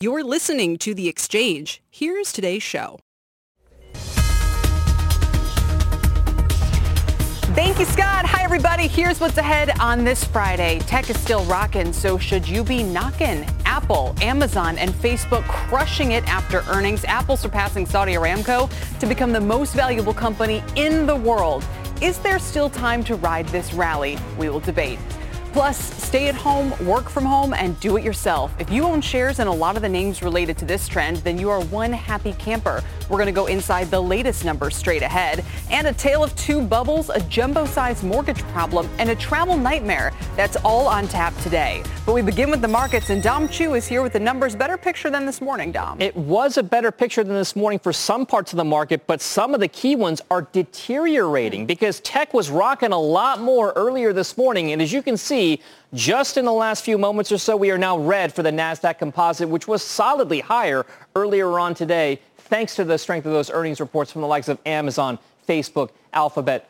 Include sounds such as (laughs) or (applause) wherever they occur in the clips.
You're listening to The Exchange. Here's today's show. Thank you, Scott. Hi, everybody. Here's what's ahead on this Friday. Tech is still rocking, so should you be knocking? Apple, Amazon, and Facebook crushing it after earnings. Apple surpassing Saudi Aramco to become the most valuable company in the world. Is there still time to ride this rally? We will debate. Plus, stay at home, work from home, and do it yourself. If you own shares in a lot of the names related to this trend, then you are one happy camper. We're going to go inside the latest numbers straight ahead. And a tale of two bubbles, a jumbo-sized mortgage problem, and a travel nightmare. That's all on tap today. But we begin with the markets, and Dom Chu is here with the numbers. Better picture than this morning, Dom. It was a better picture than this morning for some parts of the market, but some of the key ones are deteriorating because tech was rocking a lot more earlier this morning. And as you can see, just in the last few moments or so, we are now red for the NASDAQ composite, which was solidly higher earlier on today thanks to the strength of those earnings reports from the likes of Amazon, Facebook, Alphabet,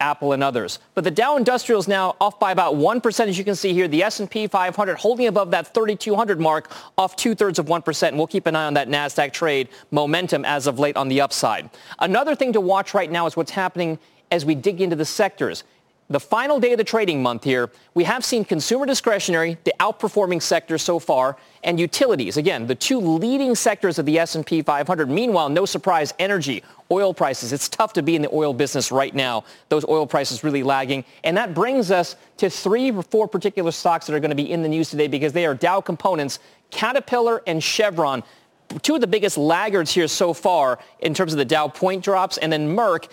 Apple and others. But the Dow Industrial is now off by about 1%, as you can see here. The S&P 500 holding above that 3,200 mark, off two-thirds of 1%. And we'll keep an eye on that NASDAQ trade momentum as of late on the upside. Another thing to watch right now is what's happening as we dig into the sectors the final day of the trading month here, we have seen consumer discretionary, the outperforming sector so far, and utilities. Again, the two leading sectors of the S&P 500. Meanwhile, no surprise, energy, oil prices. It's tough to be in the oil business right now. Those oil prices really lagging. And that brings us to three or four particular stocks that are going to be in the news today because they are Dow components, Caterpillar and Chevron two of the biggest laggards here so far in terms of the Dow point drops, and then Merck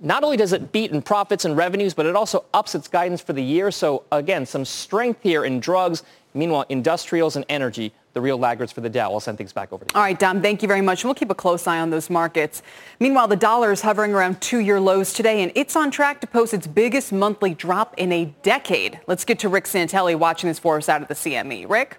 not only does it beat in profits and revenues, but it also ups its guidance for the year. So again, some strength here in drugs. Meanwhile, industrials and energy, the real laggards for the Dow. I'll send things back over to you. All right, Dom, thank you very much. We'll keep a close eye on those markets. Meanwhile, the dollar is hovering around two-year lows today, and it's on track to post its biggest monthly drop in a decade. Let's get to Rick Santelli watching this for us out of the CME. Rick?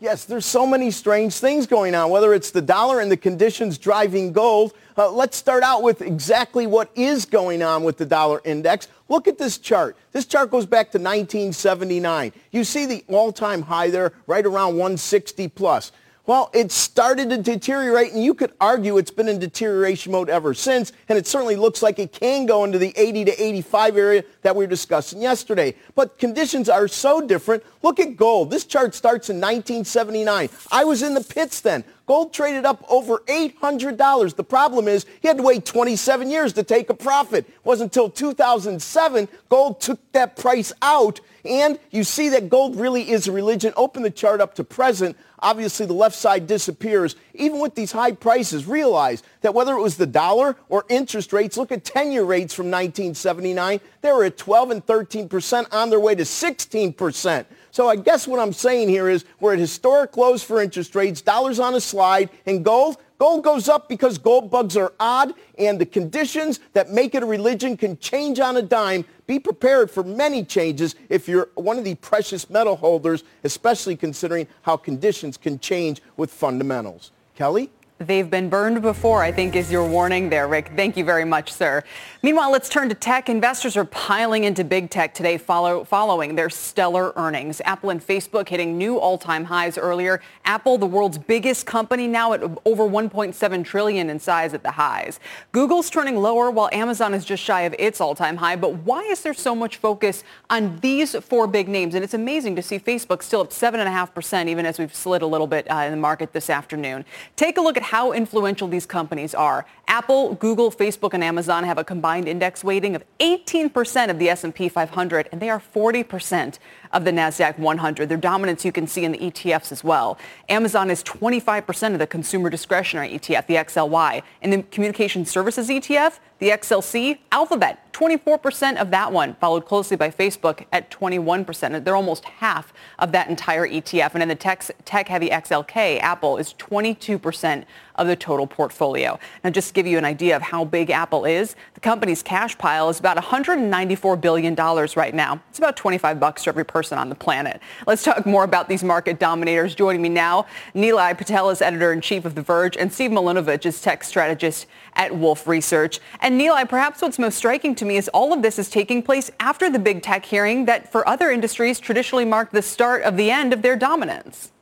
Yes, there's so many strange things going on, whether it's the dollar and the conditions driving gold. Uh, let's start out with exactly what is going on with the dollar index. Look at this chart. This chart goes back to 1979. You see the all-time high there, right around 160 plus. Well, it started to deteriorate, and you could argue it's been in deterioration mode ever since, and it certainly looks like it can go into the 80 to 85 area that we were discussing yesterday. But conditions are so different. Look at gold. This chart starts in 1979. I was in the pits then. Gold traded up over $800. The problem is he had to wait 27 years to take a profit. It wasn't until 2007 gold took that price out. And you see that gold really is a religion. Open the chart up to present obviously the left side disappears. Even with these high prices, realize that whether it was the dollar or interest rates, look at 10-year rates from 1979. They were at 12 and 13% on their way to 16%. So I guess what I'm saying here is we're at historic lows for interest rates, dollars on a slide, and gold, Gold goes up because gold bugs are odd and the conditions that make it a religion can change on a dime. Be prepared for many changes if you're one of the precious metal holders, especially considering how conditions can change with fundamentals. Kelly? They've been burned before, I think is your warning there, Rick. Thank you very much, sir. Meanwhile, let's turn to tech. Investors are piling into big tech today follow, following their stellar earnings. Apple and Facebook hitting new all-time highs earlier. Apple, the world's biggest company, now at over 1.7 trillion in size at the highs. Google's turning lower while Amazon is just shy of its all-time high. But why is there so much focus on these four big names? And it's amazing to see Facebook still up 7.5% even as we've slid a little bit uh, in the market this afternoon. Take a look at how influential these companies are. Apple, Google, Facebook, and Amazon have a combined index weighting of 18% of the S&P 500, and they are 40% of the NASDAQ 100. Their dominance you can see in the ETFs as well. Amazon is 25% of the consumer discretionary ETF, the XLY. And the communication services ETF, the XLC, Alphabet, 24% of that one, followed closely by Facebook at 21%. They're almost half of that entire ETF. And in the tech-heavy XLK, Apple is 22% of the total portfolio. Now, just to give you an idea of how big Apple is, the company's cash pile is about $194 billion right now. It's about 25 bucks for every person on the planet. Let's talk more about these market dominators. Joining me now, Nilay Patel is editor-in-chief of The Verge, and Steve Milunovich is tech strategist at Wolfe Research. And Nilay, perhaps what's most striking to me is all of this is taking place after the big tech hearing that for other industries traditionally marked the start of the end of their dominance.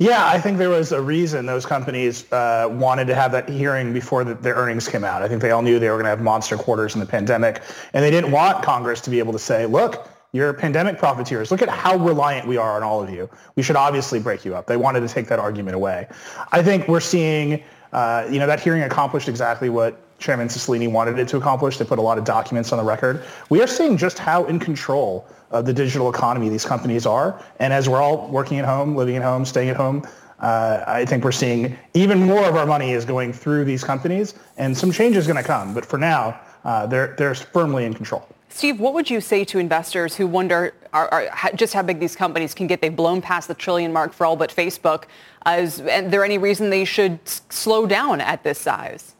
Yeah, I think there was a reason those companies uh, wanted to have that hearing before the, their earnings came out. I think they all knew they were going to have monster quarters in the pandemic, and they didn't want Congress to be able to say, look, you're pandemic profiteers. Look at how reliant we are on all of you. We should obviously break you up. They wanted to take that argument away. I think we're seeing, uh, you know, that hearing accomplished exactly what Chairman Cicilline wanted it to accomplish. They put a lot of documents on the record. We are seeing just how in control of the digital economy these companies are. And as we're all working at home, living at home, staying at home, uh, I think we're seeing even more of our money is going through these companies, and some change is going to come. But for now, uh, they're they're firmly in control. Steve, what would you say to investors who wonder are, are, just how big these companies can get? They've blown past the trillion mark for all but Facebook. Uh, is, there any reason they should slow down at this size?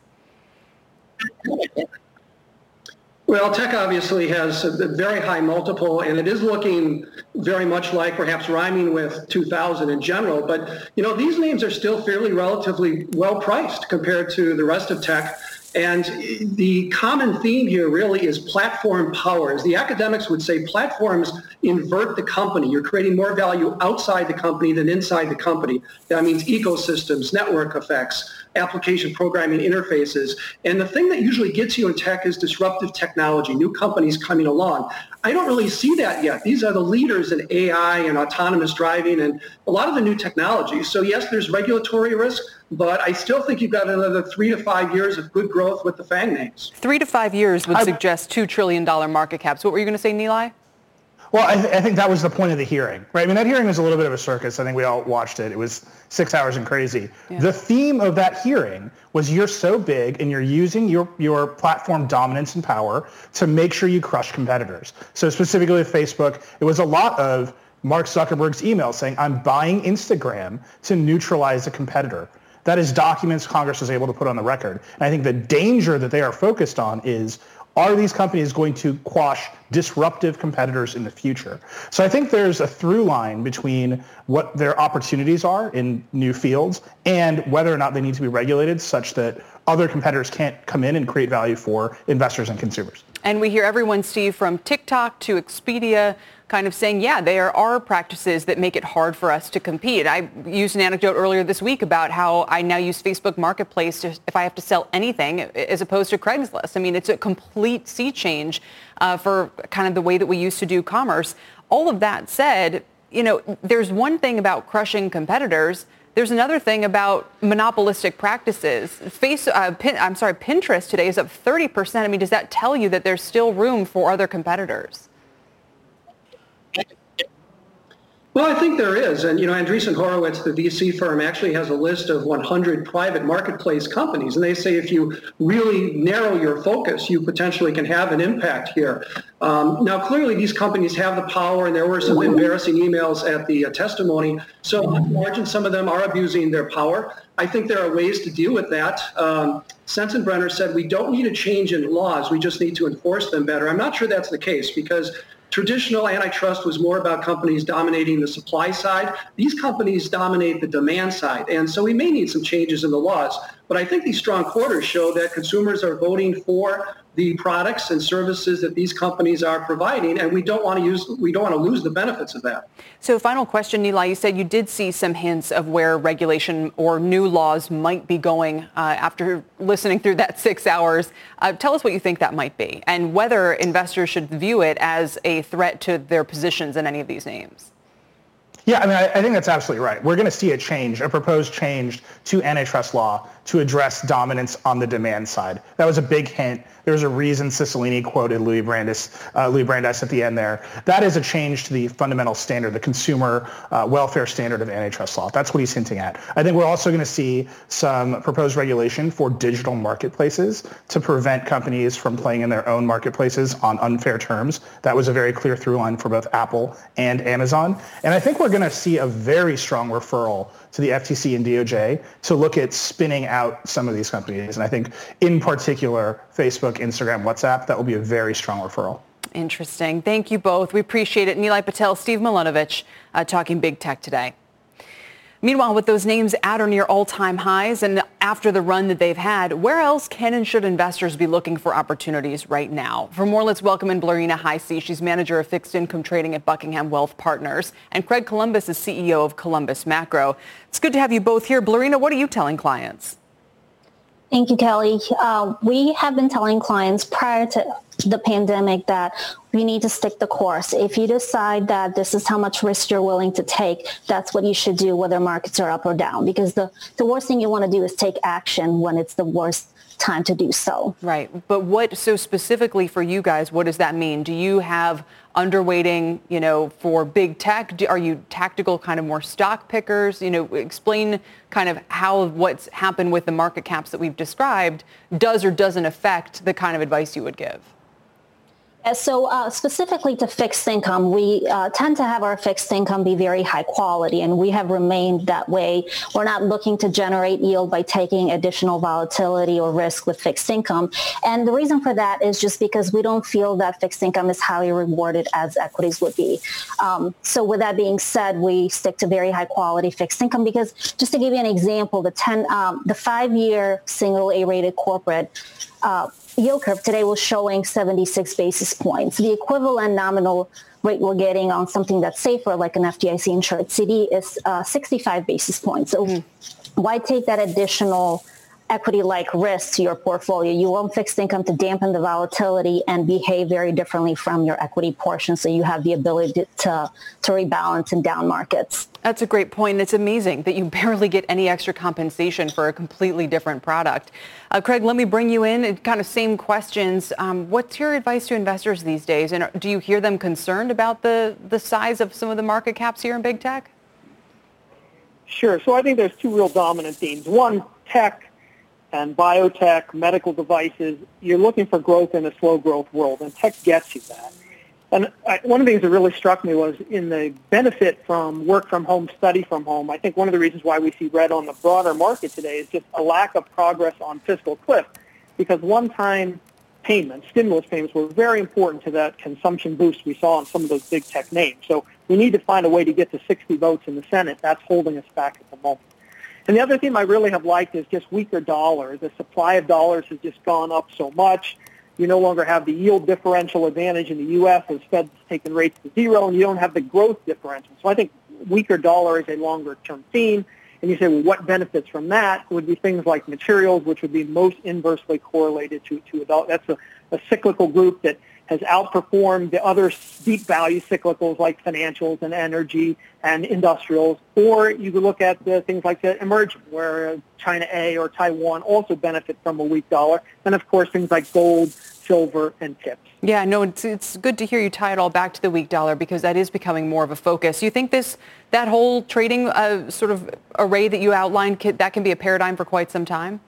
Well, tech obviously has a very high multiple, and it is looking very much like perhaps rhyming with 2000 in general. But, you know, these names are still fairly relatively well priced compared to the rest of tech. And the common theme here really is platform power. As the academics would say, platforms invert the company. You're creating more value outside the company than inside the company. That means ecosystems, network effects, application programming interfaces. And the thing that usually gets you in tech is disruptive technology, new companies coming along. I don't really see that yet. These are the leaders in AI and autonomous driving and a lot of the new technologies. So yes, there's regulatory risk, but I still think you've got another three to five years of good growth with the FANG names. Three to five years would I, suggest $2 trillion market caps. What were you going to say, Nilay? Well, I, th- I, think that was the point of the hearing, right? I mean, that hearing was a little bit of a circus. I think we all watched it. It was six hours and crazy. Yeah. The theme of that hearing was you're so big and you're using your, your platform dominance and power to make sure you crush competitors. So specifically with Facebook, it was a lot of Mark Zuckerberg's email saying, I'm buying Instagram to neutralize a competitor. That is documents Congress was able to put on the record. And I think the danger that they are focused on is are these companies going to quash disruptive competitors in the future? So I think there's a through line between what their opportunities are in new fields and whether or not they need to be regulated such that other competitors can't come in and create value for investors and consumers. And we hear everyone, Steve, from TikTok to Expedia, kind of saying, yeah, there are practices that make it hard for us to compete. I used an anecdote earlier this week about how I now use Facebook Marketplace to, if I have to sell anything as opposed to Craigslist. I mean, it's a complete sea change uh, for kind of the way that we used to do commerce. All of that said, you know, there's one thing about crushing competitors. There's another thing about monopolistic practices. Face, uh, pin, I'm sorry, Pinterest today is up 30%. I mean, does that tell you that there's still room for other competitors? Well, I think there is. And, you know, Andreessen Horowitz, the VC firm, actually has a list of 100 private marketplace companies. And they say if you really narrow your focus, you potentially can have an impact here. Um, now, clearly, these companies have the power, and there were some embarrassing emails at the uh, testimony. So, on margin, some of them are abusing their power. I think there are ways to deal with that. Um, Sensenbrenner said we don't need a change in laws. We just need to enforce them better. I'm not sure that's the case because Traditional antitrust was more about companies dominating the supply side. These companies dominate the demand side. And so we may need some changes in the laws. But I think these strong quarters show that consumers are voting for the products and services that these companies are providing, and we don't want to use we don't want to lose the benefits of that. So, final question, Nilay. You said you did see some hints of where regulation or new laws might be going uh, after listening through that six hours. Uh, tell us what you think that might be, and whether investors should view it as a threat to their positions in any of these names. Yeah, I mean, I, I think that's absolutely right. We're going to see a change, a proposed change to antitrust law to address dominance on the demand side. That was a big hint. There was a reason Cicilline quoted Louis Brandeis, uh, Louis at the end there. That is a change to the fundamental standard, the consumer uh, welfare standard of antitrust law. That's what he's hinting at. I think we're also going to see some proposed regulation for digital marketplaces to prevent companies from playing in their own marketplaces on unfair terms. That was a very clear through line for both Apple and Amazon. And I think we're going to see a very strong referral to the FTC and DOJ to look at spinning out some of these companies. And I think in particular, Facebook, Instagram, WhatsApp, that will be a very strong referral. Interesting. Thank you both. We appreciate it. Nilay Patel, Steve Milunovich, uh, talking big tech today. Meanwhile, with those names at or near all-time highs and after the run that they've had, where else can and should investors be looking for opportunities right now? For more, let's welcome in Blarina Heisey. She's manager of fixed income trading at Buckingham Wealth Partners. And Craig Columbus is CEO of Columbus Macro. It's good to have you both here. Blarina, what are you telling clients? Thank you, Kelly. Uh, we have been telling clients prior to the pandemic that we need to stick the course. If you decide that this is how much risk you're willing to take, that's what you should do whether markets are up or down. Because the, the worst thing you want to do is take action when it's the worst time to do so. Right. But what, so specifically for you guys, what does that mean? Do you have underweighting, you know, for big tech? Are you tactical kind of more stock pickers? You know, explain kind of how what's happened with the market caps that we've described does or doesn't affect the kind of advice you would give. So uh, specifically to fixed income, we uh, tend to have our fixed income be very high quality, and we have remained that way. We're not looking to generate yield by taking additional volatility or risk with fixed income. And the reason for that is just because we don't feel that fixed income is highly rewarded as equities would be. Um, so with that being said, we stick to very high quality fixed income because just to give you an example, the 10, um, the five-year single A-rated corporate uh, yield curve today was showing 76 basis points. The equivalent nominal rate we're getting on something that's safer, like an FDIC insured CD, is uh, 65 basis points. So mm. why take that additional equity-like risk to your portfolio. You want fixed income to dampen the volatility and behave very differently from your equity portion so you have the ability to, to, to rebalance in down markets. That's a great point. It's amazing that you (laughs) barely get any extra compensation for a completely different product. Uh, Craig, let me bring you in. Kind of same questions. Um, what's your advice to investors these days? And do you hear them concerned about the, the size of some of the market caps here in big tech? Sure. So I think there's two real dominant themes. One, tech and biotech, medical devices, you're looking for growth in a slow growth world, and tech gets you that. And I, one of the things that really struck me was in the benefit from work from home, study from home. I think one of the reasons why we see red on the broader market today is just a lack of progress on fiscal cliff, because one-time payments, stimulus payments, were very important to that consumption boost we saw in some of those big tech names. So we need to find a way to get to 60 votes in the Senate. That's holding us back at the moment. And the other theme I really have liked is just weaker dollar. The supply of dollars has just gone up so much. You no longer have the yield differential advantage in the U.S. as Fed's taken rates to zero, and you don't have the growth differential. So I think weaker dollar is a longer-term theme. And you say, well, what benefits from that would be things like materials, which would be most inversely correlated to, to adult. That's a, a cyclical group that has outperformed the other deep value cyclicals like financials and energy and industrials. Or you could look at the things like the emerging, where China A or Taiwan also benefit from a weak dollar. And of course, things like gold, silver, and TIPS. Yeah, no, it's, it's good to hear you tie it all back to the weak dollar because that is becoming more of a focus. You think this, that whole trading uh, sort of array that you outlined, that can be a paradigm for quite some time?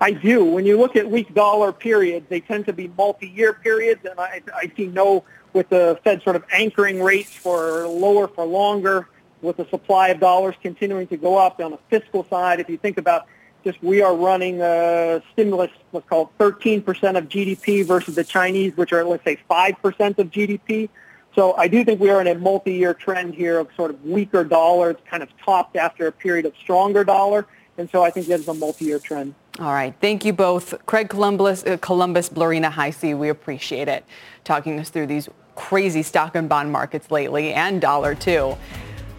I do. When you look at weak dollar periods, they tend to be multi-year periods, and I, I see no, with the Fed sort of anchoring rates for lower for longer, with the supply of dollars continuing to go up on the fiscal side. If you think about just we are running a stimulus, let's call it 13% of GDP versus the Chinese, which are, let's say, 5% of GDP. So I do think we are in a multi-year trend here of sort of weaker dollars, kind of topped after a period of stronger dollar. And so I think that is a multi-year trend. All right. Thank you both. Craig Columbus, uh, Columbus Blarina Heisey, we appreciate it. Talking us through these crazy stock and bond markets lately and dollar too.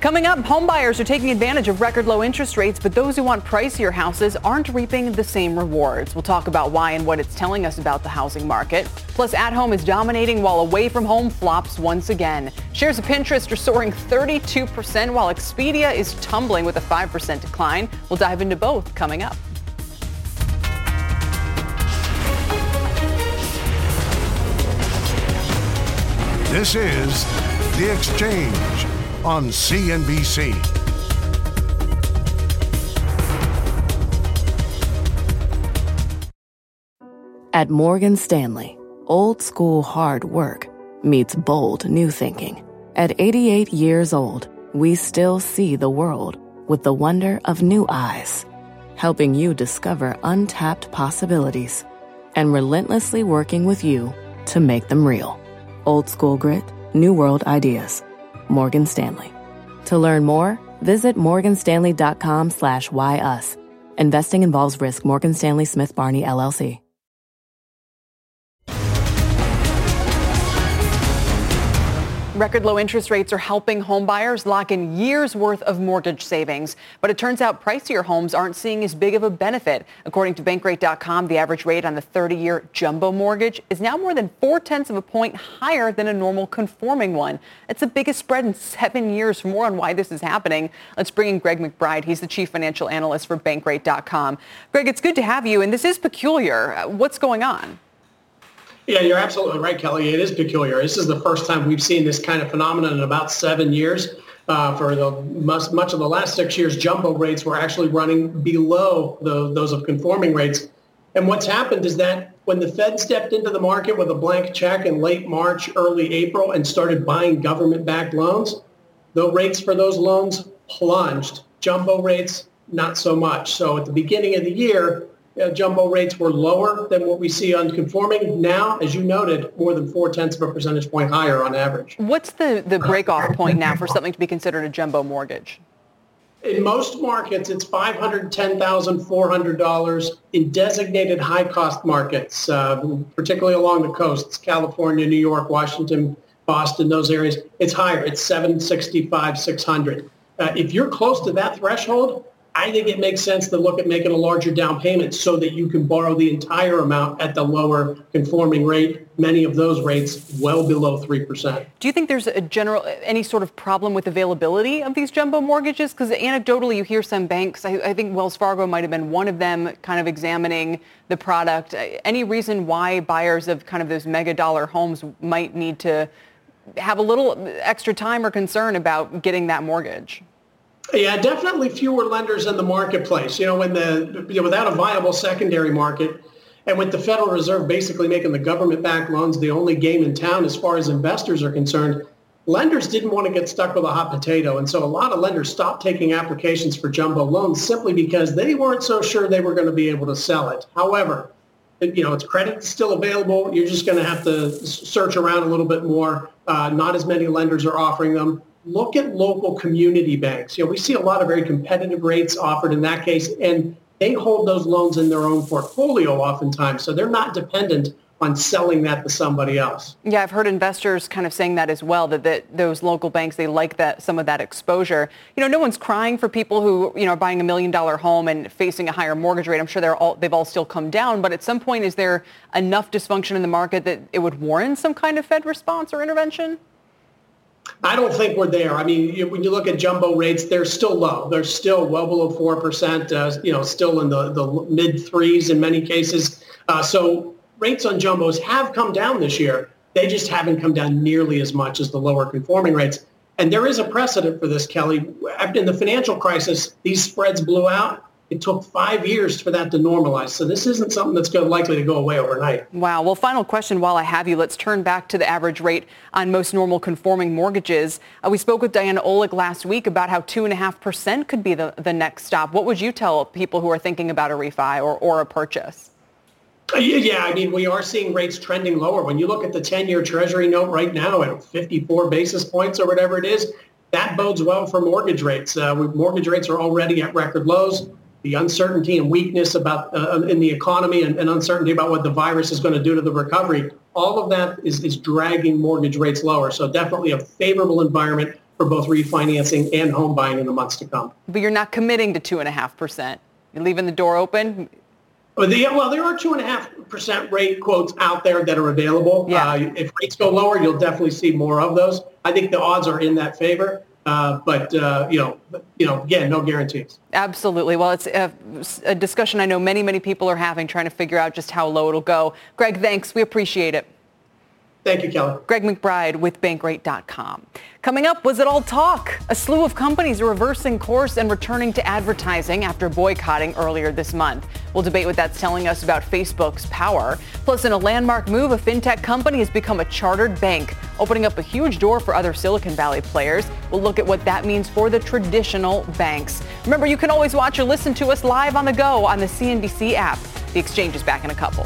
Coming up, homebuyers are taking advantage of record low interest rates, but those who want pricier houses aren't reaping the same rewards. We'll talk about why and what it's telling us about the housing market. Plus, at home is dominating while away from home flops once again. Shares of Pinterest are soaring 32%, while Expedia is tumbling with a 5% decline. We'll dive into both coming up. This is The Exchange on CNBC. At Morgan Stanley, old school hard work meets bold new thinking. At 88 years old, we still see the world with the wonder of new eyes, helping you discover untapped possibilities and relentlessly working with you to make them real. Old school grit, new world ideas. Morgan Stanley. To learn more, visit morganstanley.com slash why us. Investing involves risk. Morgan Stanley Smith Barney LLC. Record low interest rates are helping homebuyers lock in years worth of mortgage savings. But it turns out pricier homes aren't seeing as big of a benefit. According to Bankrate.com, the average rate on the 30-year jumbo mortgage is now more than four tenths of a point higher than a normal conforming one. It's the biggest spread in seven years. For more on why this is happening, let's bring in Greg McBride. He's the chief financial analyst for Bankrate.com. Greg, it's good to have you. And this is peculiar. Uh, what's going on? Yeah, you're absolutely right, Kelly. It is peculiar. This is the first time we've seen this kind of phenomenon in about seven years. Uh, for the much, much of the last six years, jumbo rates were actually running below the, those of conforming rates. And what's happened is that when the Fed stepped into the market with a blank check in late March, early April, and started buying government-backed loans, the rates for those loans plunged. Jumbo rates, not so much. So at the beginning of the year, uh, jumbo rates were lower than what we see on conforming. Now, as you noted, more than four tenths of a percentage point higher on average. What's the, the breakoff point now for something to be considered a jumbo mortgage? In most markets, it's $510,400 in designated high-cost markets, uh, particularly along the coasts, California, New York, Washington, Boston, those areas. It's higher. It's 765, 600. Uh, if you're close to that threshold, I think it makes sense to look at making a larger down payment so that you can borrow the entire amount at the lower conforming rate, many of those rates well below 3%. Do you think there's a general, any sort of problem with availability of these jumbo mortgages? Because anecdotally, you hear some banks, I, I think Wells Fargo might have been one of them kind of examining the product. Any reason why buyers of kind of those mega dollar homes might need to have a little extra time or concern about getting that mortgage? Yeah, definitely fewer lenders in the marketplace. You know, when the you know, without a viable secondary market, and with the Federal Reserve basically making the government-backed loans the only game in town as far as investors are concerned, lenders didn't want to get stuck with a hot potato, and so a lot of lenders stopped taking applications for jumbo loans simply because they weren't so sure they were going to be able to sell it. However, you know, it's credit still available. You're just going to have to search around a little bit more. Uh, not as many lenders are offering them look at local community banks. You know, we see a lot of very competitive rates offered in that case, and they hold those loans in their own portfolio oftentimes, so they're not dependent on selling that to somebody else. Yeah, I've heard investors kind of saying that as well, that, that those local banks, they like that some of that exposure. You know, no one's crying for people who, you know, are buying a million dollar home and facing a higher mortgage rate. I'm sure they're all, they've all still come down, but at some point, is there enough dysfunction in the market that it would warrant some kind of Fed response or intervention? I don't think we're there. I mean, when you look at jumbo rates, they're still low. They're still well below 4%, uh, you know, still in the, the mid threes in many cases. Uh, so rates on jumbos have come down this year. They just haven't come down nearly as much as the lower conforming rates. And there is a precedent for this, Kelly. In the financial crisis, these spreads blew out. It took five years for that to normalize. So this isn't something that's going likely to go away overnight. Wow. Well, final question while I have you. Let's turn back to the average rate on most normal conforming mortgages. Uh, we spoke with Diana Olick last week about how 2.5% could be the, the next stop. What would you tell people who are thinking about a refi or, or a purchase? Uh, yeah, I mean, we are seeing rates trending lower. When you look at the 10-year Treasury note right now at 54 basis points or whatever it is, that bodes well for mortgage rates. Uh, mortgage rates are already at record lows the uncertainty and weakness about uh, in the economy and, and, uncertainty about what the virus is going to do to the recovery, all of that is, is dragging mortgage rates lower. So definitely a favorable environment for both refinancing and home buying in the months to come. But you're not committing to 2.5%. You're leaving the door open? Well, the, well there are 2.5% rate quotes out there that are available. Yeah. Uh, if rates go lower, you'll definitely see more of those. I think the odds are in that favor. Uh, but uh, you know, you know, again, no guarantees. Absolutely. Well, it's a, a, discussion I know many, many people are having, trying to figure out just how low it'll go. Greg, thanks. We appreciate it. Thank you, Kelly. Greg McBride with Bankrate.com. Coming up, was it all talk? A slew of companies are reversing course and returning to advertising after boycotting earlier this month. We'll debate what that's telling us about Facebook's power. Plus, in a landmark move, a fintech company has become a chartered bank, opening up a huge door for other Silicon Valley players. We'll look at what that means for the traditional banks. Remember, you can always watch or listen to us live on the go on the CNBC app. The exchange is back in a couple.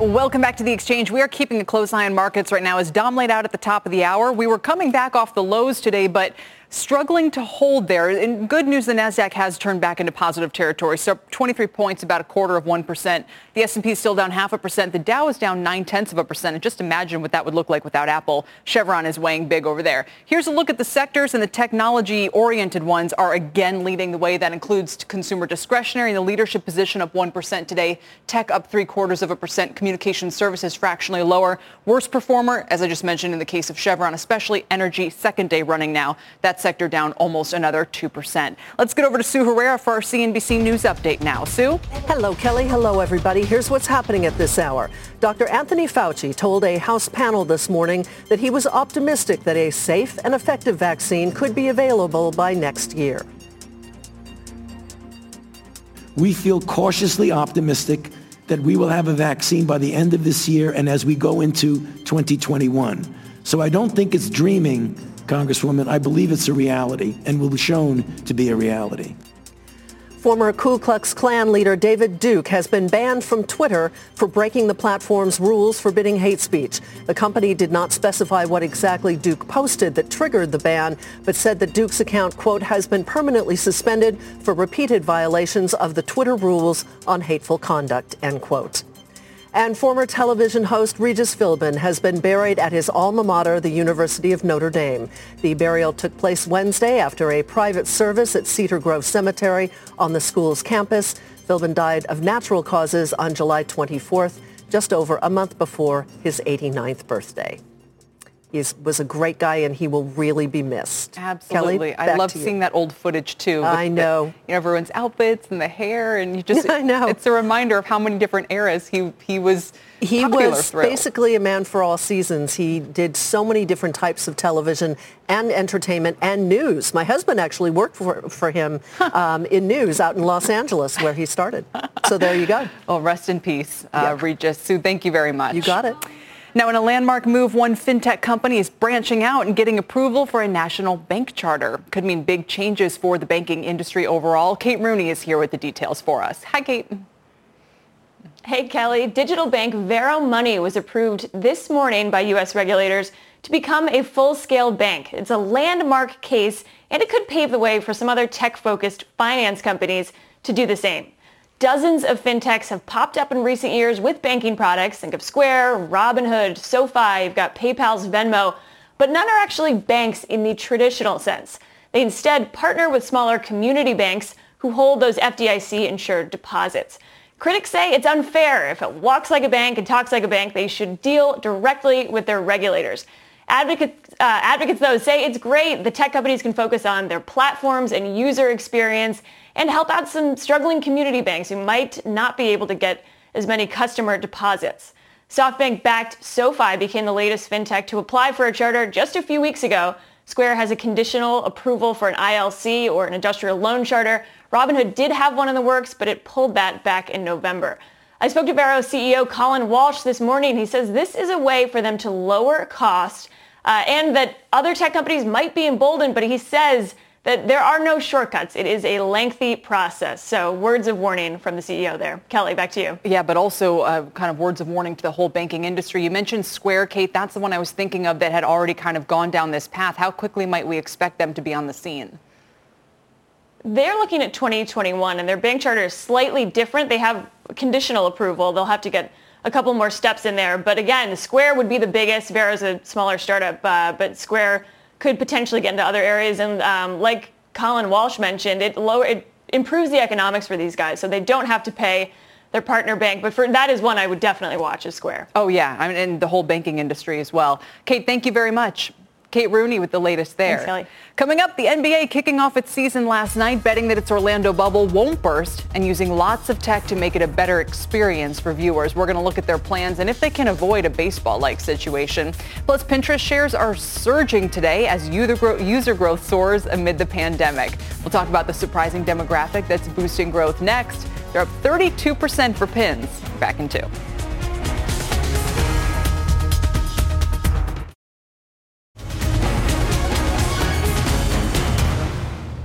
Welcome back to the exchange. We are keeping a close eye on markets right now. As Dom laid out at the top of the hour, we were coming back off the lows today, but struggling to hold there. And good news, the Nasdaq has turned back into positive territory. So 23 points, about a quarter of 1%. The S&P is still down half a percent. The Dow is down nine tenths of a percent. And just imagine what that would look like without Apple. Chevron is weighing big over there. Here's a look at the sectors and the technology-oriented ones are again leading the way. That includes consumer discretionary in the leadership position up 1% today. Tech up three quarters of a percent. Communication services fractionally lower. Worst performer, as I just mentioned in the case of Chevron, especially energy, second day running now. That's sector down almost another 2%. Let's get over to Sue Herrera for our CNBC News update now. Sue? Hello, Kelly. Hello, everybody. Here's what's happening at this hour. Dr. Anthony Fauci told a House panel this morning that he was optimistic that a safe and effective vaccine could be available by next year. We feel cautiously optimistic that we will have a vaccine by the end of this year and as we go into 2021. So I don't think it's dreaming Congresswoman, I believe it's a reality and will be shown to be a reality. Former Ku Klux Klan leader David Duke has been banned from Twitter for breaking the platform's rules forbidding hate speech. The company did not specify what exactly Duke posted that triggered the ban, but said that Duke's account, quote, has been permanently suspended for repeated violations of the Twitter rules on hateful conduct, end quote. And former television host Regis Philbin has been buried at his alma mater, the University of Notre Dame. The burial took place Wednesday after a private service at Cedar Grove Cemetery on the school's campus. Philbin died of natural causes on July 24th, just over a month before his 89th birthday. He was a great guy, and he will really be missed. Absolutely, Kelly, I love seeing that old footage too. I know. The, you know everyone's outfits and the hair, and you just (laughs) I know it's a reminder of how many different eras he he was. He was through. basically a man for all seasons. He did so many different types of television and entertainment and news. My husband actually worked for, for him um, in news out in Los Angeles where he started. So there you go. (laughs) Well, rest in peace, uh, yeah. Regis. Sue, thank you very much. You got it. Now, in a landmark move, one fintech company is branching out and getting approval for a national bank charter. Could mean big changes for the banking industry overall. Kate Rooney is here with the details for us. Hi, Kate. Hey, Kelly. Digital bank Varo Money was approved this morning by U.S. regulators to become a full-scale bank. It's a landmark case, and it could pave the way for some other tech-focused finance companies to do the same. Dozens of fintechs have popped up in recent years with banking products. Think of Square, Robinhood, SoFi, you've got PayPal's Venmo, but none are actually banks in the traditional sense. They instead partner with smaller community banks who hold those FDIC-insured deposits. Critics say it's unfair. If it walks like a bank and talks like a bank, they should deal directly with their regulators. Advocates, uh, advocates, though, say it's great the tech companies can focus on their platforms and user experience and help out some struggling community banks who might not be able to get as many customer deposits. SoftBank-backed SoFi became the latest fintech to apply for a charter just a few weeks ago. Square has a conditional approval for an ILC or an industrial loan charter. Robinhood did have one in the works, but it pulled that back in November. I spoke to Varo CEO Colin Walsh this morning. He says this is a way for them to lower costs uh, and that other tech companies might be emboldened, but he says that there are no shortcuts. It is a lengthy process. So words of warning from the CEO there. Kelly, back to you. Yeah, but also uh, kind of words of warning to the whole banking industry. You mentioned Square, Kate. That's the one I was thinking of that had already kind of gone down this path. How quickly might we expect them to be on the scene? They're looking at 2021 and their bank charter is slightly different. They have conditional approval. They'll have to get a couple more steps in there. But again, Square would be the biggest. Varo's a smaller startup, uh, but Square could potentially get into other areas. And um, like Colin Walsh mentioned, it lower it improves the economics for these guys, so they don't have to pay their partner bank. But for that is one I would definitely watch as Square. Oh yeah, I mean, and the whole banking industry as well. Kate, thank you very much. Kate Rooney with the latest there. Thanks, Coming up, the NBA kicking off its season last night, betting that its Orlando bubble won't burst and using lots of tech to make it a better experience for viewers. We're going to look at their plans and if they can avoid a baseball-like situation. Plus, Pinterest shares are surging today as user growth soars amid the pandemic. We'll talk about the surprising demographic that's boosting growth next. They're up 32% for pins. Back in two.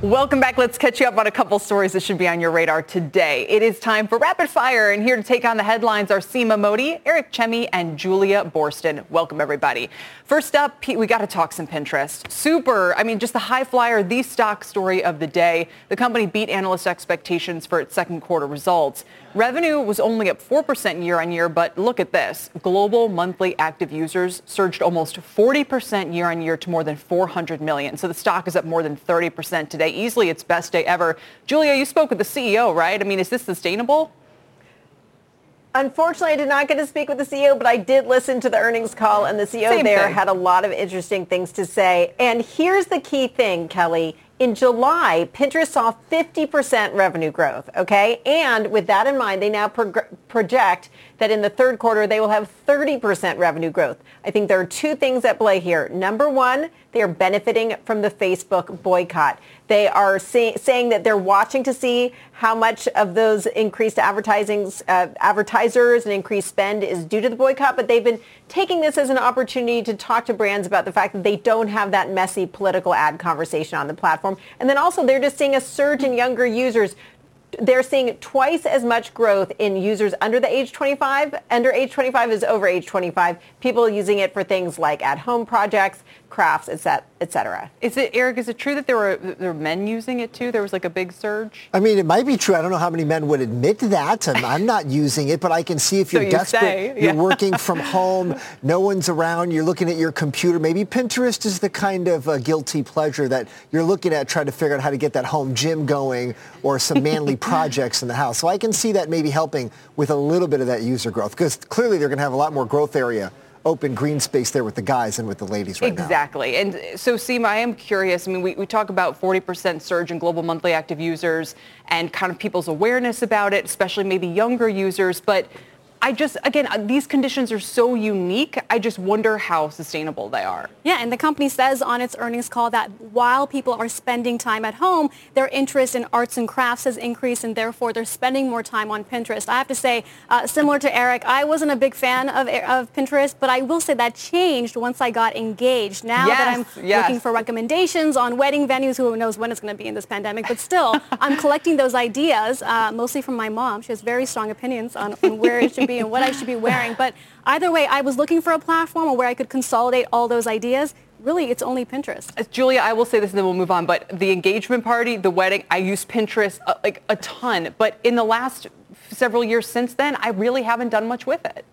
Welcome back. Let's catch you up on a couple stories that should be on your radar today. It is time for Rapid Fire, and here to take on the headlines are Seema Modi, Eric Chemi, and Julia Boorstin. Welcome, everybody. First up, we got to talk some Pinterest. Super, I mean, just the high flyer, the stock story of the day. The company beat analyst expectations for its second quarter results. Revenue was only up 4% year on year, but look at this. Global monthly active users surged almost 40% year on year to more than 400 million. So the stock is up more than 30% today. Easily its best day ever. Julia, you spoke with the CEO, right? I mean, is this sustainable? Unfortunately, I did not get to speak with the CEO, but I did listen to the earnings call, and the CEO Same there thing. had a lot of interesting things to say. And here's the key thing, Kelly. In July, Pinterest saw 50% revenue growth, okay? And with that in mind, they now pro- project that in the third quarter, they will have 30% revenue growth. I think there are two things at play here. Number one, they are benefiting from the Facebook boycott. They are say, saying that they're watching to see how much of those increased advertising uh, advertisers and increased spend is due to the boycott, but they've been taking this as an opportunity to talk to brands about the fact that they don't have that messy political ad conversation on the platform. And then also they're just seeing a surge in younger users they're seeing twice as much growth in users under the age 25. Under age 25 is over age 25. People using it for things like at-home projects, crafts, etc. Is it Eric? Is it true that there were there were men using it too? There was like a big surge. I mean, it might be true. I don't know how many men would admit that. I'm, I'm not using it, but I can see if you're so you desperate, say, yeah. you're working from (laughs) home, no one's around, you're looking at your computer. Maybe Pinterest is the kind of uh, guilty pleasure that you're looking at, trying to figure out how to get that home gym going or some manly (laughs) projects in the house. So I can see that maybe helping with a little bit of that user growth because clearly they're going to have a lot more growth area open green space there with the guys and with the ladies right exactly. now. Exactly. And so, Seema, I am curious. I mean, we, we talk about 40% surge in global monthly active users and kind of people's awareness about it, especially maybe younger users. But I just, again, uh, these conditions are so unique. I just wonder how sustainable they are. Yeah, and the company says on its earnings call that while people are spending time at home, their interest in arts and crafts has increased, and therefore they're spending more time on Pinterest. I have to say, uh, similar to Eric, I wasn't a big fan of, of Pinterest, but I will say that changed once I got engaged. Now yes, that I'm yes. looking for recommendations on wedding venues, who knows when it's going to be in this pandemic, but still, (laughs) I'm collecting those ideas, uh, mostly from my mom. She has very strong opinions on, on where it should be be and what I should be wearing. But either way, I was looking for a platform where I could consolidate all those ideas. Really, it's only Pinterest. Uh, Julia, I will say this and then we'll move on. But the engagement party, the wedding, I use Pinterest uh, like a ton. But in the last several years since then, I really haven't done much with it.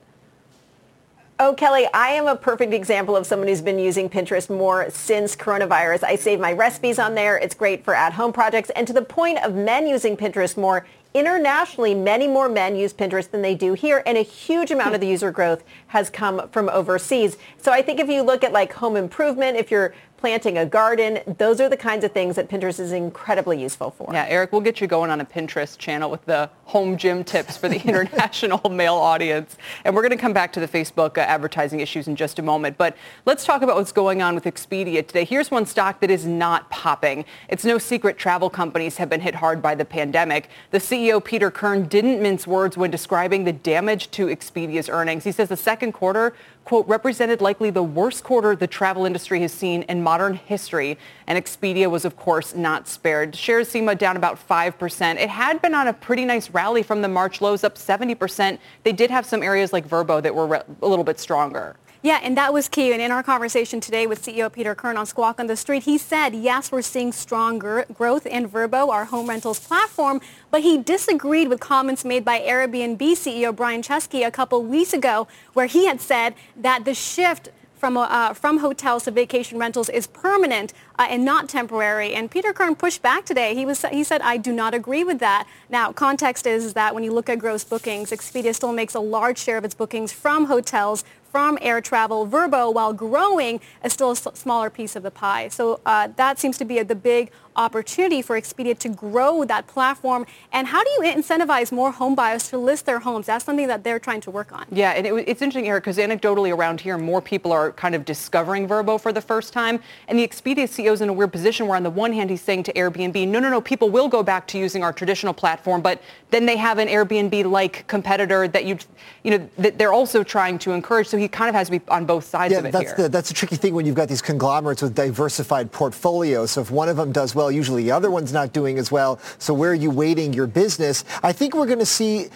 Oh, Kelly, I am a perfect example of someone who's been using Pinterest more since coronavirus. I save my recipes on there. It's great for at-home projects. And to the point of men using Pinterest more, internationally, many more men use Pinterest than they do here, and a huge amount of the hmm. user growth has come from overseas. So I think if you look at like home improvement, if you're planting a garden. Those are the kinds of things that Pinterest is incredibly useful for. Yeah, Eric, we'll get you going on a Pinterest channel with the home gym tips for the (laughs) international male audience. And we're going to come back to the Facebook uh, advertising issues in just a moment. But let's talk about what's going on with Expedia today. Here's one stock that is not popping. It's no secret travel companies have been hit hard by the pandemic. The CEO, Peter Kern, didn't mince words when describing the damage to Expedia's earnings. He says the second quarter quote, represented likely the worst quarter the travel industry has seen in modern history. And Expedia was, of course, not spared. Shares Seema down about 5%. It had been on a pretty nice rally from the March lows up 70%. They did have some areas like Vrbo that were a little bit stronger. Yeah, and that was key. And in our conversation today with CEO Peter Kern on Squawk on the Street, he said, yes, we're seeing strong growth in Vrbo, our home rentals platform, but he disagreed with comments made by Airbnb CEO Brian Chesky a couple weeks ago, where he had said that the shift from, uh, from hotels to vacation rentals is permanent uh, and not temporary. And Peter Kern pushed back today. He, was, he said, I do not agree with that. Now, context is that when you look at gross bookings, Expedia still makes a large share of its bookings from hotels, from air travel. Vrbo, while growing, is still a smaller piece of the pie. So uh, that seems to be a, the big opportunity for Expedia to grow that platform. And how do you incentivize more home buyers to list their homes? That's something that they're trying to work on. Yeah, and it, it's interesting, Eric, because anecdotally around here, more people are kind of discovering Vrbo for the first time. And the Expedia CEO is in a weird position where on the one hand, he's saying to Airbnb, no, no, no, people will go back to using our traditional platform, but then they have an Airbnb-like competitor that you, you know, that they're also trying to encourage. So he kind of has to be on both sides yeah, of it that's here. The, that's a tricky thing when you've got these conglomerates with diversified portfolios. So if one of them does well, usually the other one's not doing as well. So where are you weighting your business? I think we're going to see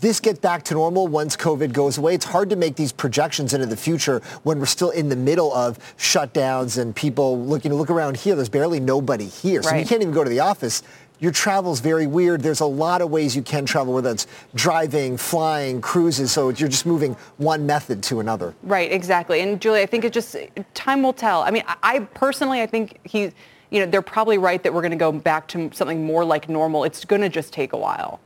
this get back to normal once COVID goes away. It's hard to make these projections into the future when we're still in the middle of shutdowns and people looking to look around here. There's barely nobody here. So right. you can't even go to the office your travel is very weird. There's a lot of ways you can travel, whether it's driving, flying, cruises. So you're just moving one method to another. Right, exactly. And Julie, I think it just time will tell. I mean, I personally, I think he, you know, they're probably right that we're going to go back to something more like normal. It's going to just take a while.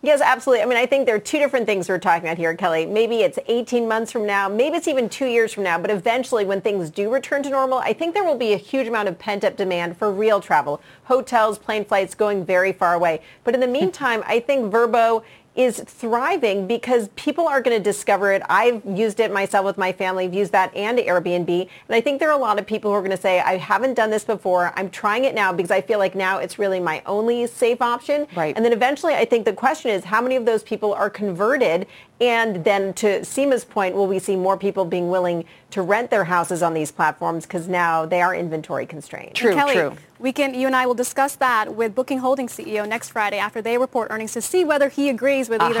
Yes, absolutely. I mean, I think there are two different things we're talking about here, Kelly. Maybe it's 18 months from now, maybe it's even two years from now, but eventually when things do return to normal, I think there will be a huge amount of pent-up demand for real travel, hotels, plane flights going very far away. But in the meantime, I think Vrbo is thriving because people are going to discover it. I've used it myself with my family, I've used that and Airbnb. And I think there are a lot of people who are going to say, I haven't done this before. I'm trying it now because I feel like now it's really my only safe option. Right. And then eventually I think the question is how many of those people are converted and then to Seema's point, will we see more people being willing to rent their houses on these platforms because now they are inventory constrained? True, Kelly, true. We can, you and I will discuss that with Booking Holdings CEO next Friday after they report earnings to see whether he agrees with either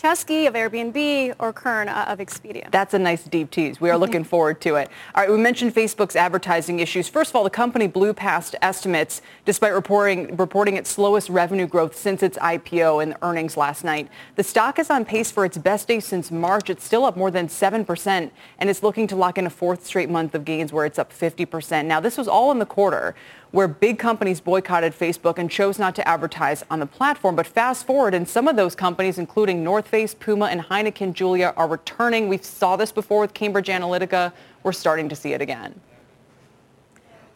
Chesky of Airbnb or Kern uh, of Expedia. That's a nice deep tease. We are looking (laughs) forward to it. All right, we mentioned Facebook's advertising issues. First of all, the company blew past estimates despite reporting, reporting its slowest revenue growth since its IPO and earnings last night. The stock is on pace for its best day since March. It's still up more than 7%, and it's looking to lock in a fourth straight month of gains where it's up 50%. Now, this was all in the quarter where big companies boycotted Facebook and chose not to advertise on the platform. But fast forward, and some of those companies, including North Face, Puma, and Heineken, Julia, are returning. We saw this before with Cambridge Analytica. We're starting to see it again.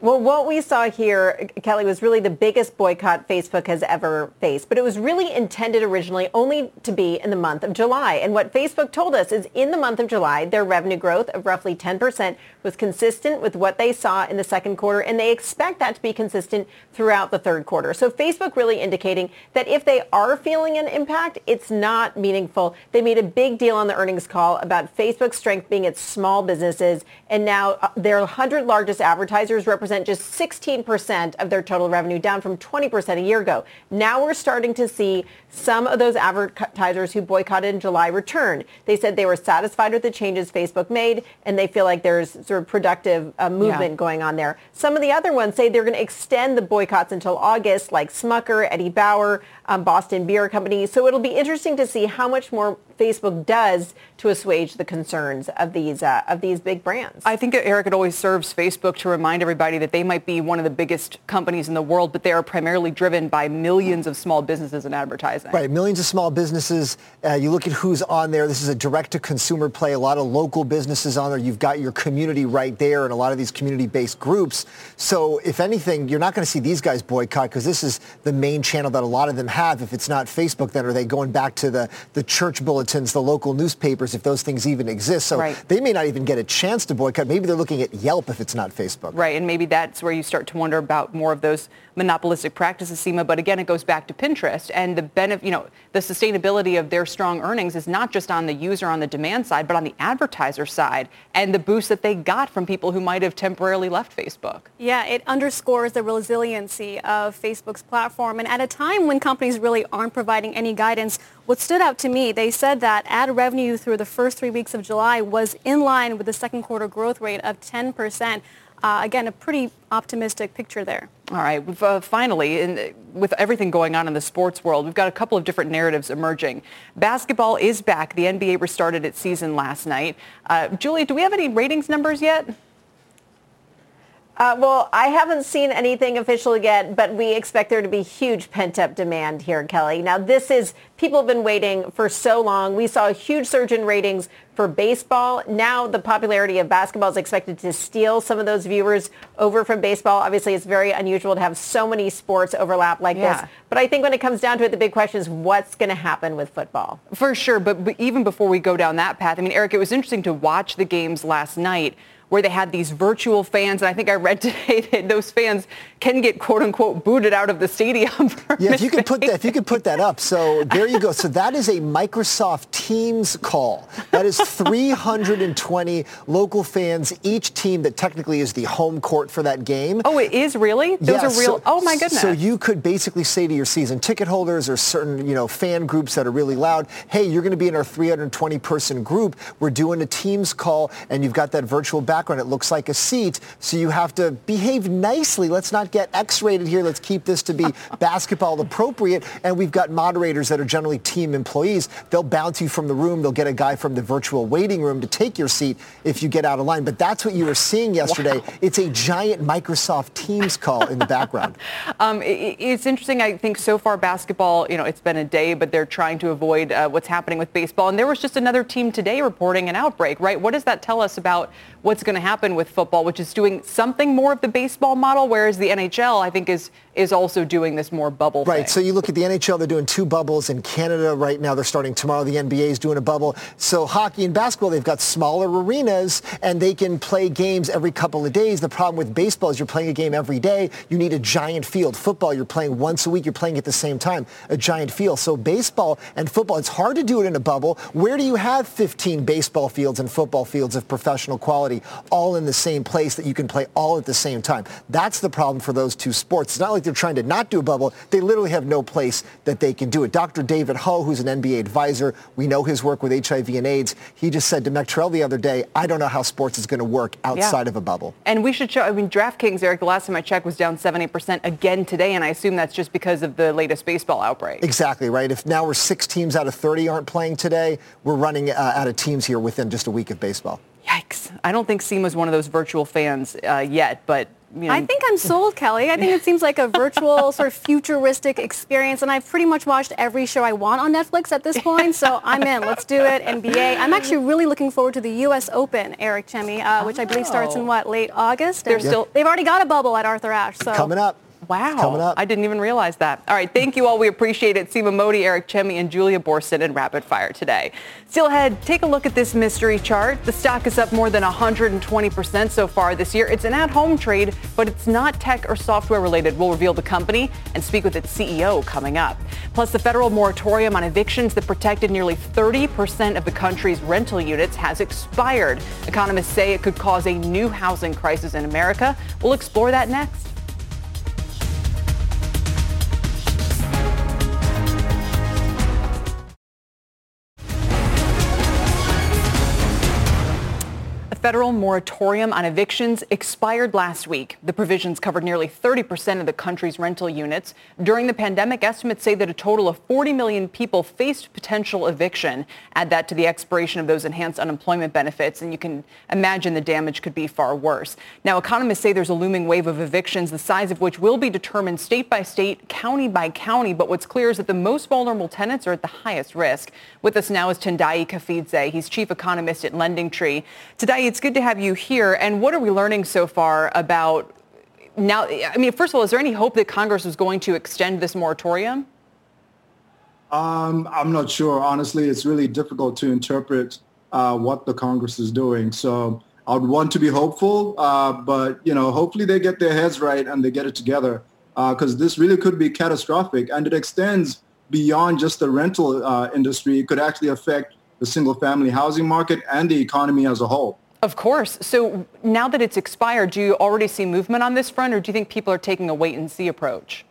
Well, what we saw here, Kelly, was really the biggest boycott Facebook has ever faced. But it was really intended originally only to be in the month of July. And what Facebook told us is in the month of July, their revenue growth of roughly 10% was consistent with what they saw in the second quarter. And they expect that to be consistent throughout the third quarter. So Facebook really indicating that if they are feeling an impact, it's not meaningful. They made a big deal on the earnings call about Facebook's strength being its small businesses. And now uh, their 100 largest advertisers represent represent just 16% of their total revenue, down from 20% a year ago. Now we're starting to see some of those advertisers who boycotted in July return. They said they were satisfied with the changes Facebook made, and they feel like there's sort of productive uh, movement yeah. going on there. Some of the other ones say they're going to extend the boycotts until August, like Smucker, Eddie Bauer, um, Boston Beer Company. So it'll be interesting to see how much more Facebook does to assuage the concerns of these uh, of these big brands. I think Eric, it always serves Facebook to remind everybody that they might be one of the biggest companies in the world, but they are primarily driven by millions of small businesses and advertising. Right, millions of small businesses. Uh, you look at who's on there. This is a direct-to-consumer play. A lot of local businesses on there. You've got your community right there, and a lot of these community-based groups. So, if anything, you're not going to see these guys boycott because this is the main channel that a lot of them have. If it's not Facebook, then are they going back to the the church bulletins, the local newspapers, if those things even exist? So Right. they may not even get a chance to boycott. Maybe they're looking at Yelp if it's not Facebook. Right, and maybe that's where you start to wonder about more of those monopolistic practices, Seema. But again, it goes back to Pinterest and the benefit, you know, the sustainability of their strong earnings is not just on the user on the demand side, but on the advertiser side and the boost that they got from people who might have temporarily left Facebook. Yeah, it underscores the resiliency of Facebook's platform. And at a time when companies really aren't providing any guidance, what stood out to me, they said that ad revenue through the first three weeks of July was in line with the second quarter growth rate of 10%. Uh, again, a pretty optimistic picture there. All right. Uh, finally, in, with everything going on in the sports world, we've got a couple of different narratives emerging. Basketball is back. The NBA restarted its season last night. Uh, Julie, do we have any ratings numbers yet? Uh, well, I haven't seen anything official yet, but we expect there to be huge pent-up demand here, Kelly. Now, this is, people have been waiting for so long. We saw a huge surge in ratings for baseball. Now the popularity of basketball is expected to steal some of those viewers over from baseball. Obviously, it's very unusual to have so many sports overlap like Yeah. this. But I think when it comes down to it, the big question is what's going to happen with football? For sure, but, but even before we go down that path, I mean, Eric, it was interesting to watch the games last night where they had these virtual fans, and I think I read (laughs) today that those fans can get quote unquote booted out of the stadium. For Yeah, if you could put that, if you could put that up. So (laughs) there you go. So that is a Microsoft Teams call. That is 320 local fans, each team that technically is the home court for that game. Oh, it is really? Those Yeah, are real. so- oh my goodness. So you could basically say to your season ticket holders or certain, you know, fan groups that are really loud, hey, you're going to be in our 320 person group. We're doing a Teams call and you've got that virtual background. It looks like a seat. So you have to behave nicely. Let's not get X-rated here. Let's keep this to be (laughs) basketball appropriate. And we've got moderators that are generally team employees. They'll bounce you from the room. They'll get a guy from the virtual waiting room to take your seat if you get out of line. But that's what you were seeing yesterday. It's a giant Microsoft Teams call in the background. (laughs) Um, it's interesting. I think so far basketball, you know, it's been a day, but they're trying to avoid uh, what's happening with baseball. And there was just another team today reporting an outbreak, right? What does that tell us about what's going to happen with football, which is doing something more of the baseball model, whereas the NHL, I think, is is also doing this more bubble Right. thing. So you look at the NHL, they're doing two bubbles. In Canada right now, they're starting tomorrow. The NBA is doing a bubble. So hockey and basketball, they've got smaller arenas and they can play games every couple of days. The problem with baseball is you're playing a game every day. You need a giant field. Football, you're playing once a week. You're playing at the same time, a giant field. So baseball and football, it's hard to do it in a bubble. Where do you have 15 baseball fields and football fields of professional quality all in the same place that you can play all at the same time? That's the problem for those two sports. It's not like they're trying to not do a bubble. They literally have no place that they can do it. Dr. David Ho, who's an NBA advisor, we know his work with HIV and AIDS. He just said to Meg Tirrell the other day, I don't know how sports is going to work outside of a bubble. And we should show, I mean, DraftKings, Eric, the last time I checked was down 70% again today, and I assume that's just because of the latest baseball outbreak. Exactly, right? If now we're six teams out of 30 aren't playing today, we're running uh, out of teams here within just a week of baseball. Yikes. I don't think Seema's one of those virtual fans uh, yet, but, you know. I think I'm sold, (laughs) Kelly. I think it seems like a virtual (laughs) sort of futuristic experience, and I've pretty much watched every show I want on Netflix at this point, so I'm in. Let's do it. NBA. I'm actually really looking forward to the U.S. Open, Eric Chemi, uh, which I believe starts in what late August. They're still- they've already got a bubble at Arthur Ashe. So Coming up. Wow. Coming up. I didn't even realize that. All right. Thank you all. We appreciate it. Seema Modi, Eric Chemi, and Julia Boorstin in Rapid Fire today. Steelhead, take a look at this mystery chart. The stock is up more than 120% so far this year. It's an at-home trade, but it's not tech or software related. We'll reveal the company and speak with its CEO coming up. Plus, the federal moratorium on evictions that protected nearly 30% of the country's rental units has expired. Economists say it could cause a new housing crisis in America. We'll explore that next. Federal moratorium on evictions expired last week. The provisions covered nearly 30% of the country's rental units. During the pandemic, estimates say that a total of 40 million people faced potential eviction. Add that to the expiration of those enhanced unemployment benefits, and you can imagine the damage could be far worse. Now, economists say there's a looming wave of evictions, the size of which will be determined state by state, county by county. But what's clear is that the most vulnerable tenants are at the highest risk. With us now is Tendayi Kapfidze. He's chief economist at Lending Tree. Today, it's good to have you here. And what are we learning so far about now? I mean, first of all, is there any hope that Congress is going to extend this moratorium? Um, I'm not sure. Honestly, it's really difficult to interpret uh, what the Congress is doing. So I would want to be hopeful, uh, but you know, hopefully they get their heads right and they get it together because uh, this really could be catastrophic and it extends beyond just the rental uh, industry. It could actually affect the single family housing market and the economy as a whole. Of course. So now that it's expired, do you already see movement on this front or do you think people are taking a wait and see approach?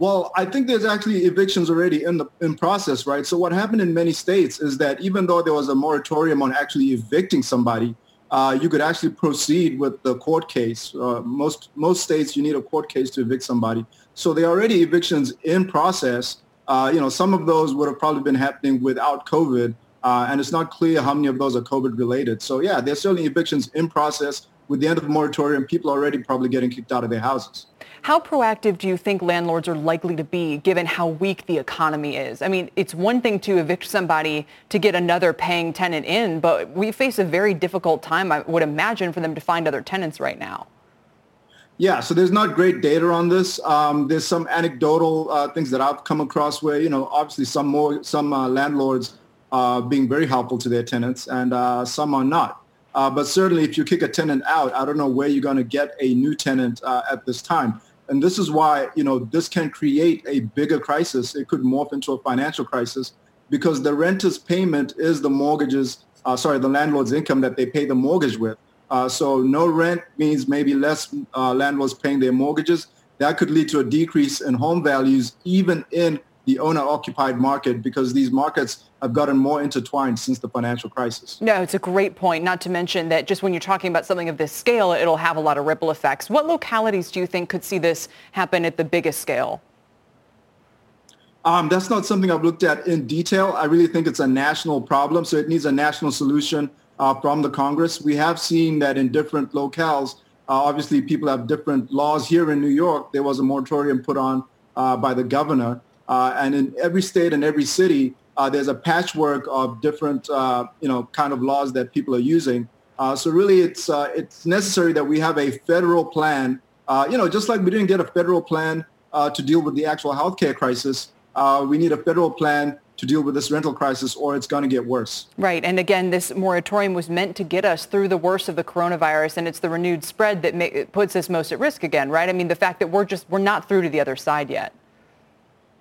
Well, I think there's actually evictions already in the in process, right? So what happened in many states is that even though there was a moratorium on actually evicting somebody, uh, you could actually proceed with the court case. Uh, most most states, you need a court case to evict somebody. So there are already evictions in process. Uh, you know, some of those would have probably been happening without COVID, uh, and it's not clear how many of those are COVID related. So yeah, there's certainly evictions in process. With the end of the moratorium, people are already probably getting kicked out of their houses. How proactive do you think landlords are likely to be given how weak the economy is? I mean, it's one thing to evict somebody to get another paying tenant in, but we face a very difficult time, I would imagine, for them to find other tenants right now. Yeah, so there's not great data on this. Um, there's some anecdotal uh, things that I've come across where, you know, obviously some more some uh, landlords being very helpful to their tenants and uh, some are not. Uh, but certainly if you kick a tenant out, I don't know where you're going to get a new tenant uh, at this time. And this is why, you know, this can create a bigger crisis. It could morph into a financial crisis because the renter's payment is the mortgages, uh, sorry, the landlord's income that they pay the mortgage with. Uh, so no rent means maybe less uh, landlords paying their mortgages. That could lead to a decrease in home values, even in the owner-occupied market, because these markets have gotten more intertwined since the financial crisis. No, it's a great point. Not to mention that just when you're talking about something of this scale, it'll have a lot of ripple effects. What localities do you think could see this happen at the biggest scale? Um, that's not something I've looked at in detail. I really think it's a national problem, so it needs a national solution uh, from the Congress. We have seen that in different locales. Uh, obviously, people have different laws. Here in New York, there was a moratorium put on uh, by the governor. Uh, and in every state and every city, uh, there's a patchwork of different, uh, you know, kind of laws that people are using. so really, it's it's necessary that we have a federal plan. you know, just like we didn't get a federal plan to deal with the actual healthcare crisis, we need a federal plan to deal with this rental crisis or it's going to get worse. Right. And again, this moratorium was meant to get us through the worst of the coronavirus and it's the renewed spread that ma- puts us most at risk again, right? I mean, the fact that we're just, we're not through to the other side yet.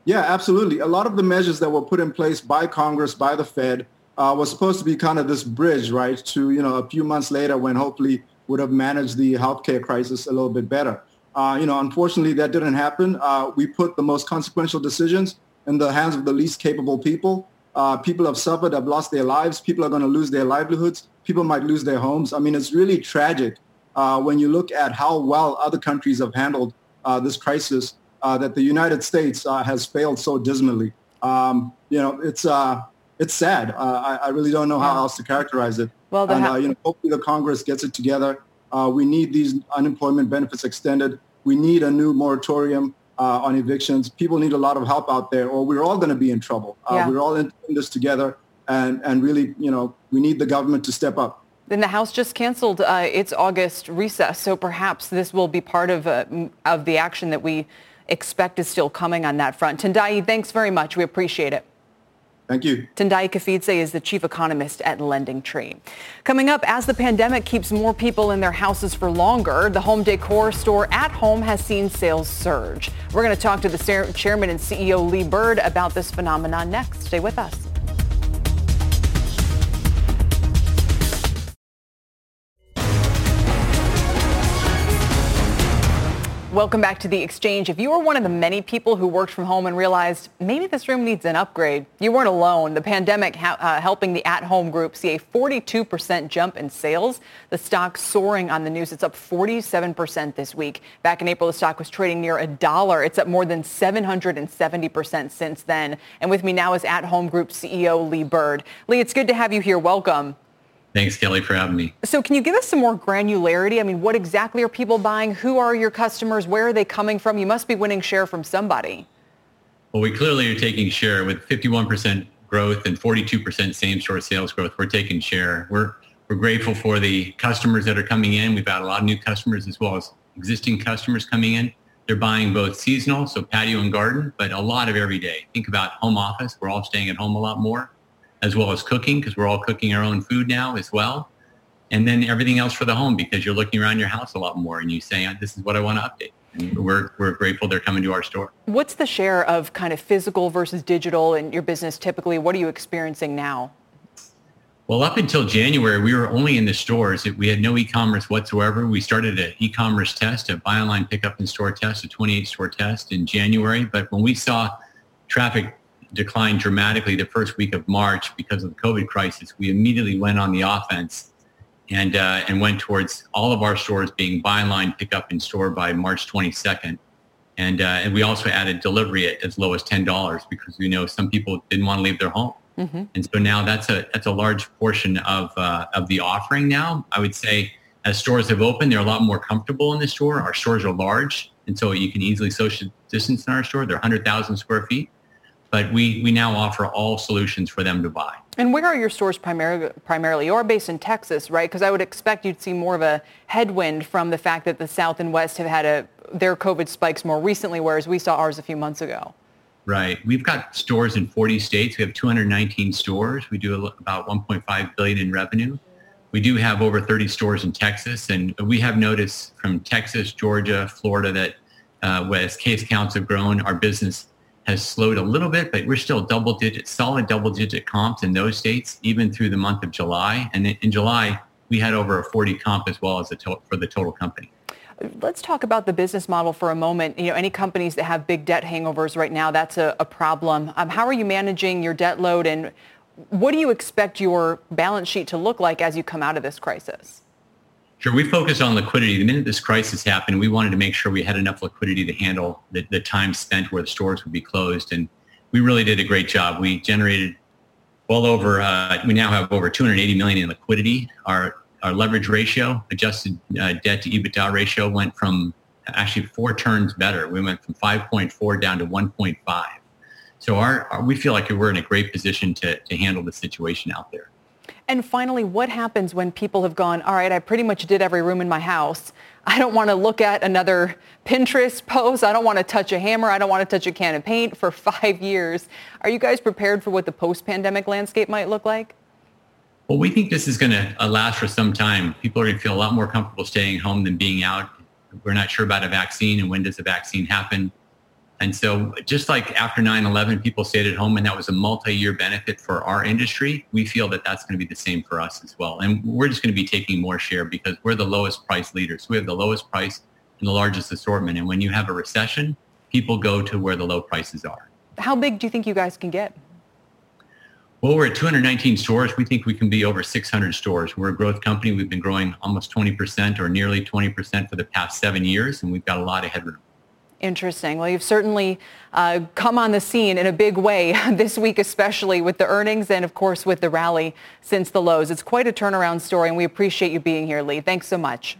Yeah, absolutely. A lot of the measures that were put in place by Congress, by the Fed, uh, was supposed to be kind of this bridge, right, to, you know, a few months later when hopefully would have managed the healthcare crisis a little bit better. Uh, you know, unfortunately, that didn't happen. Uh, we put the most consequential decisions in the hands of the least capable people. Uh, people have suffered, have lost their lives. People are going to lose their livelihoods. People might lose their homes. I mean, it's really tragic uh, when you look at how well other countries have handled uh, this crisis that the United States uh, has failed so dismally. Um, you know, it's uh, it's sad. I, I, really don't know how else to characterize it. Well, and, ha- you know, hopefully the Congress gets it together. we need these unemployment benefits extended. We need a new moratorium uh, on evictions. People need a lot of help out there, or we're all going to be in trouble. Uh, yeah. We're all in, in this together, and and really, you know, we need the government to step up. Then the House just canceled uh, its August recess, so perhaps this will be part of uh, of the action that we expect is still coming on that front. Tendayi, thanks very much. We appreciate it. Thank you. Tendayi Kapfidze is the chief economist at Lending Tree. Coming up, as the pandemic keeps more people in their houses for longer, the home decor store at home has seen sales surge. We're going to talk to the chairman and CEO Lee Bird about this phenomenon next. Stay with us. Welcome back to the exchange. If you were one of the many people who worked from home and realized maybe this room needs an upgrade, you weren't alone. The pandemic ha- uh, helping the at-home group see a 42% jump in sales. The stock soaring on the news. It's up 47% this week. Back in April, the stock was trading near a dollar. It's up more than 770% since then. And with me now is at-home group CEO Lee Bird. Lee, it's good to have you here. Welcome. Thanks, Kelly, for having me. So can you give us some more granularity? I mean, what exactly are people buying? Who are your customers? Where are they coming from? You must be winning share from somebody. Well, we clearly are taking share with 51% growth and 42% same-store sales growth. We're taking share. We're we're grateful for the customers that are coming in. We've had a lot of new customers as well as existing customers coming in. They're buying both seasonal, so patio and garden, but a lot of every day. Think about home office. We're all staying at home a lot more as well as cooking because we're all cooking our own food now as well. And then everything else for the home because you're looking around your house a lot more and you say, uh, this is what I want to update. And we're, we're grateful they're coming to our store. What's the share of kind of physical versus digital in your business typically? What are you experiencing now? Well, up until January, we were only in the stores. We had no e-commerce whatsoever. We started an e-commerce test, a buy online, pick up in store test, a 28 store test in January. But when we saw traffic declined dramatically the first week of March because of the COVID crisis, we immediately went on the offense and uh, and went towards all of our stores being buy online, pick up in store by March 22nd. And, uh, and we also added delivery at as low as $10 because we know some people didn't want to leave their home. Mm-hmm. And so now that's a that's a large portion of uh, of the offering now. I would say as stores have opened, they're a lot more comfortable in the store. Our stores are large, and so you can easily social distance in our store. They're 100,000 square feet but we, we now offer all solutions for them to buy. And where are your stores primarily? primarily? You're based in Texas, right? Because I would expect you'd see more of a headwind from the fact that the South and West have had a, their COVID spikes more recently, whereas we saw ours a few months ago. Right. We've got stores in 40 states. We have 219 stores. We do about 1.5 billion in revenue. We do have over 30 stores in Texas, and we have noticed from Texas, Georgia, Florida that uh, as case counts have grown, our business has slowed a little bit, but we're still double digit, solid double digit comps in those states, even through the month of July. And in July, we had over a 40 comp as well as to- for the total company. Let's talk about the business model for a moment. You know, any companies that have big debt hangovers right now, that's a, a problem. Um, how are you managing your debt load and what do you expect your balance sheet to look like as you come out of this crisis? Sure. We focused on liquidity. The minute this crisis happened, we wanted to make sure we had enough liquidity to handle the, the time spent where the stores would be closed. And we really did a great job. We generated well over, uh, we now have over 280 million in liquidity. Our, our leverage ratio, adjusted uh, debt to EBITDA ratio went from actually four turns better. We went from 5.4 down to 1.5. So our, our, we feel like we're in a great position to, to handle the situation out there. And finally, what happens when people have gone, all right, I pretty much did every room in my house. I don't want to look at another Pinterest post. I don't want to touch a hammer. I don't want to touch a can of paint for (laughs) five years. Are you guys prepared for what the post-pandemic landscape might look like? Well, we think this is going to uh, last for some time. People are going to feel a lot more comfortable staying home than being out. We're not sure about a vaccine and when does the vaccine happen. And so just like after 9-11, people stayed at home and that was a multi-year benefit for our industry, we feel that that's going to be the same for us as well. And we're just going to be taking more share because we're the lowest price leaders. We have the lowest price and the largest assortment. And when you have a recession, people go to where the low prices are. How big do you think you guys can get? Well, we're at 219 stores. We think we can be over 600 stores. We're a growth company. We've been growing almost 20% or nearly 20% for the past seven years, and we've got a lot of headroom. Interesting. Well, you've certainly uh, come on the scene in a big way (laughs) this week, especially with the earnings and, of course, with the rally since the lows. It's quite a turnaround story, and we appreciate you being here, Lee. Thanks so much.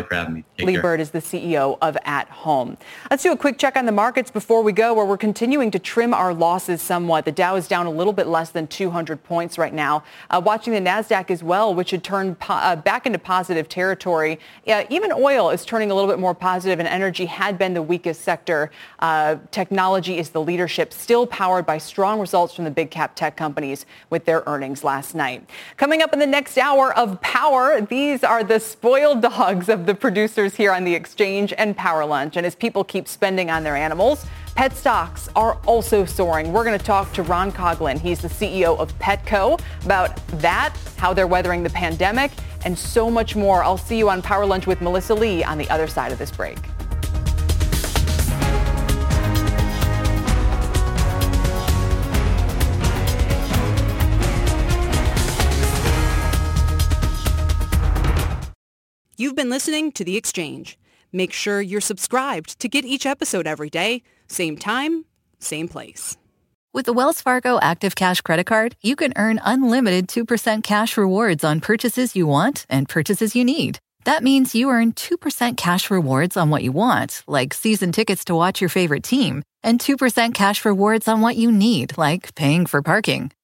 You for having me. Take Lee care. Bird is the CEO of At Home. Let's do a quick check on the markets before we go, where we're continuing to trim our losses somewhat. The Dow is down a little bit less than 200 points right now. Uh, watching the Nasdaq as well, which had turned po- uh, back into positive territory. Uh, even oil is turning a little bit more positive, and energy had been the weakest sector. Uh, technology is the leadership, still powered by strong results from the big cap tech companies with their earnings last night. Coming up in the next hour of Power, these are the spoiled dogs of the producers here on the exchange and Power Lunch. And as people keep spending on their animals, pet stocks are also soaring. We're going to talk to Ron Coughlin. He's the CEO of Petco about that, how they're weathering the pandemic, and so much more. I'll see you on Power Lunch with Melissa Lee on the other side of this break. You've been listening to The Exchange. Make sure you're subscribed to get each episode every day, same time, same place. With the Wells Fargo Active Cash Credit Card, you can earn unlimited 2% cash rewards on purchases you want and purchases you need. That means you earn 2% cash rewards on what you want, like season tickets to watch your favorite team, and 2% cash rewards on what you need, like paying for parking.